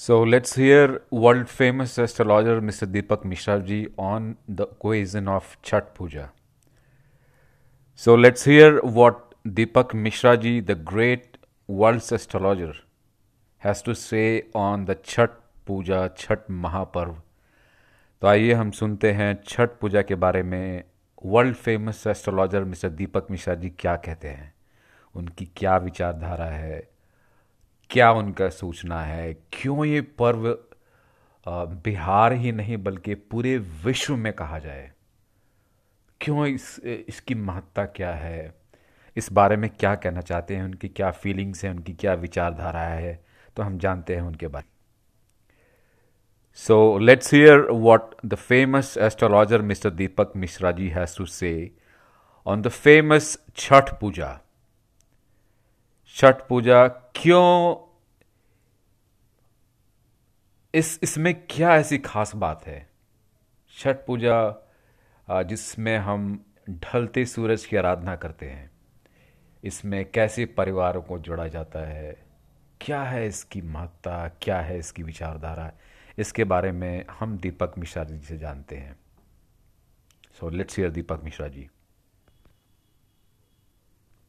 So let's hear world famous astrologer Mr. Deepak Mishra ji on the occasion of Chhat Puja. So let's hear what Deepak Mishra ji, the great world's astrologer, has to say on the Chhat Puja, Chhat Mahaparv. तो आइए हम सुनते हैं छठ पूजा के बारे में world famous astrologer mister Deepak Mishra ji क्या कहते हैं उनकी क्या विचारधारा है क्या उनका सूचना है? क्यों ये पर्व बिहार ही नहीं बल्कि पूरे विश्व में कहा जाए? क्यों इस, इसकी महत्ता क्या है? इस बारे में क्या कहना चाहते हैं? उनकी क्या फीलिंग्स हैं? उनकी क्या विचारधारा है? तो हम जानते हैं उनके बारे So, let's hear what the famous astrologer Mr. Deepak Mishra ji has say on the famous Chhat Puja. Chhath Puja क्यों इस, इसमें क्या ऐसी खास बात है? छठ पूजा जिसमें हम ढलते सूरज की आराधना करते हैं, इसमें कैसे परिवारों को जोड़ा जाता है? क्या है इसकी महत्ता? क्या है इसकी विचारधारा? इसके बारे में हम दीपक मिश्रा जी से जानते हैं। So let's hear Deepak Mishra ji.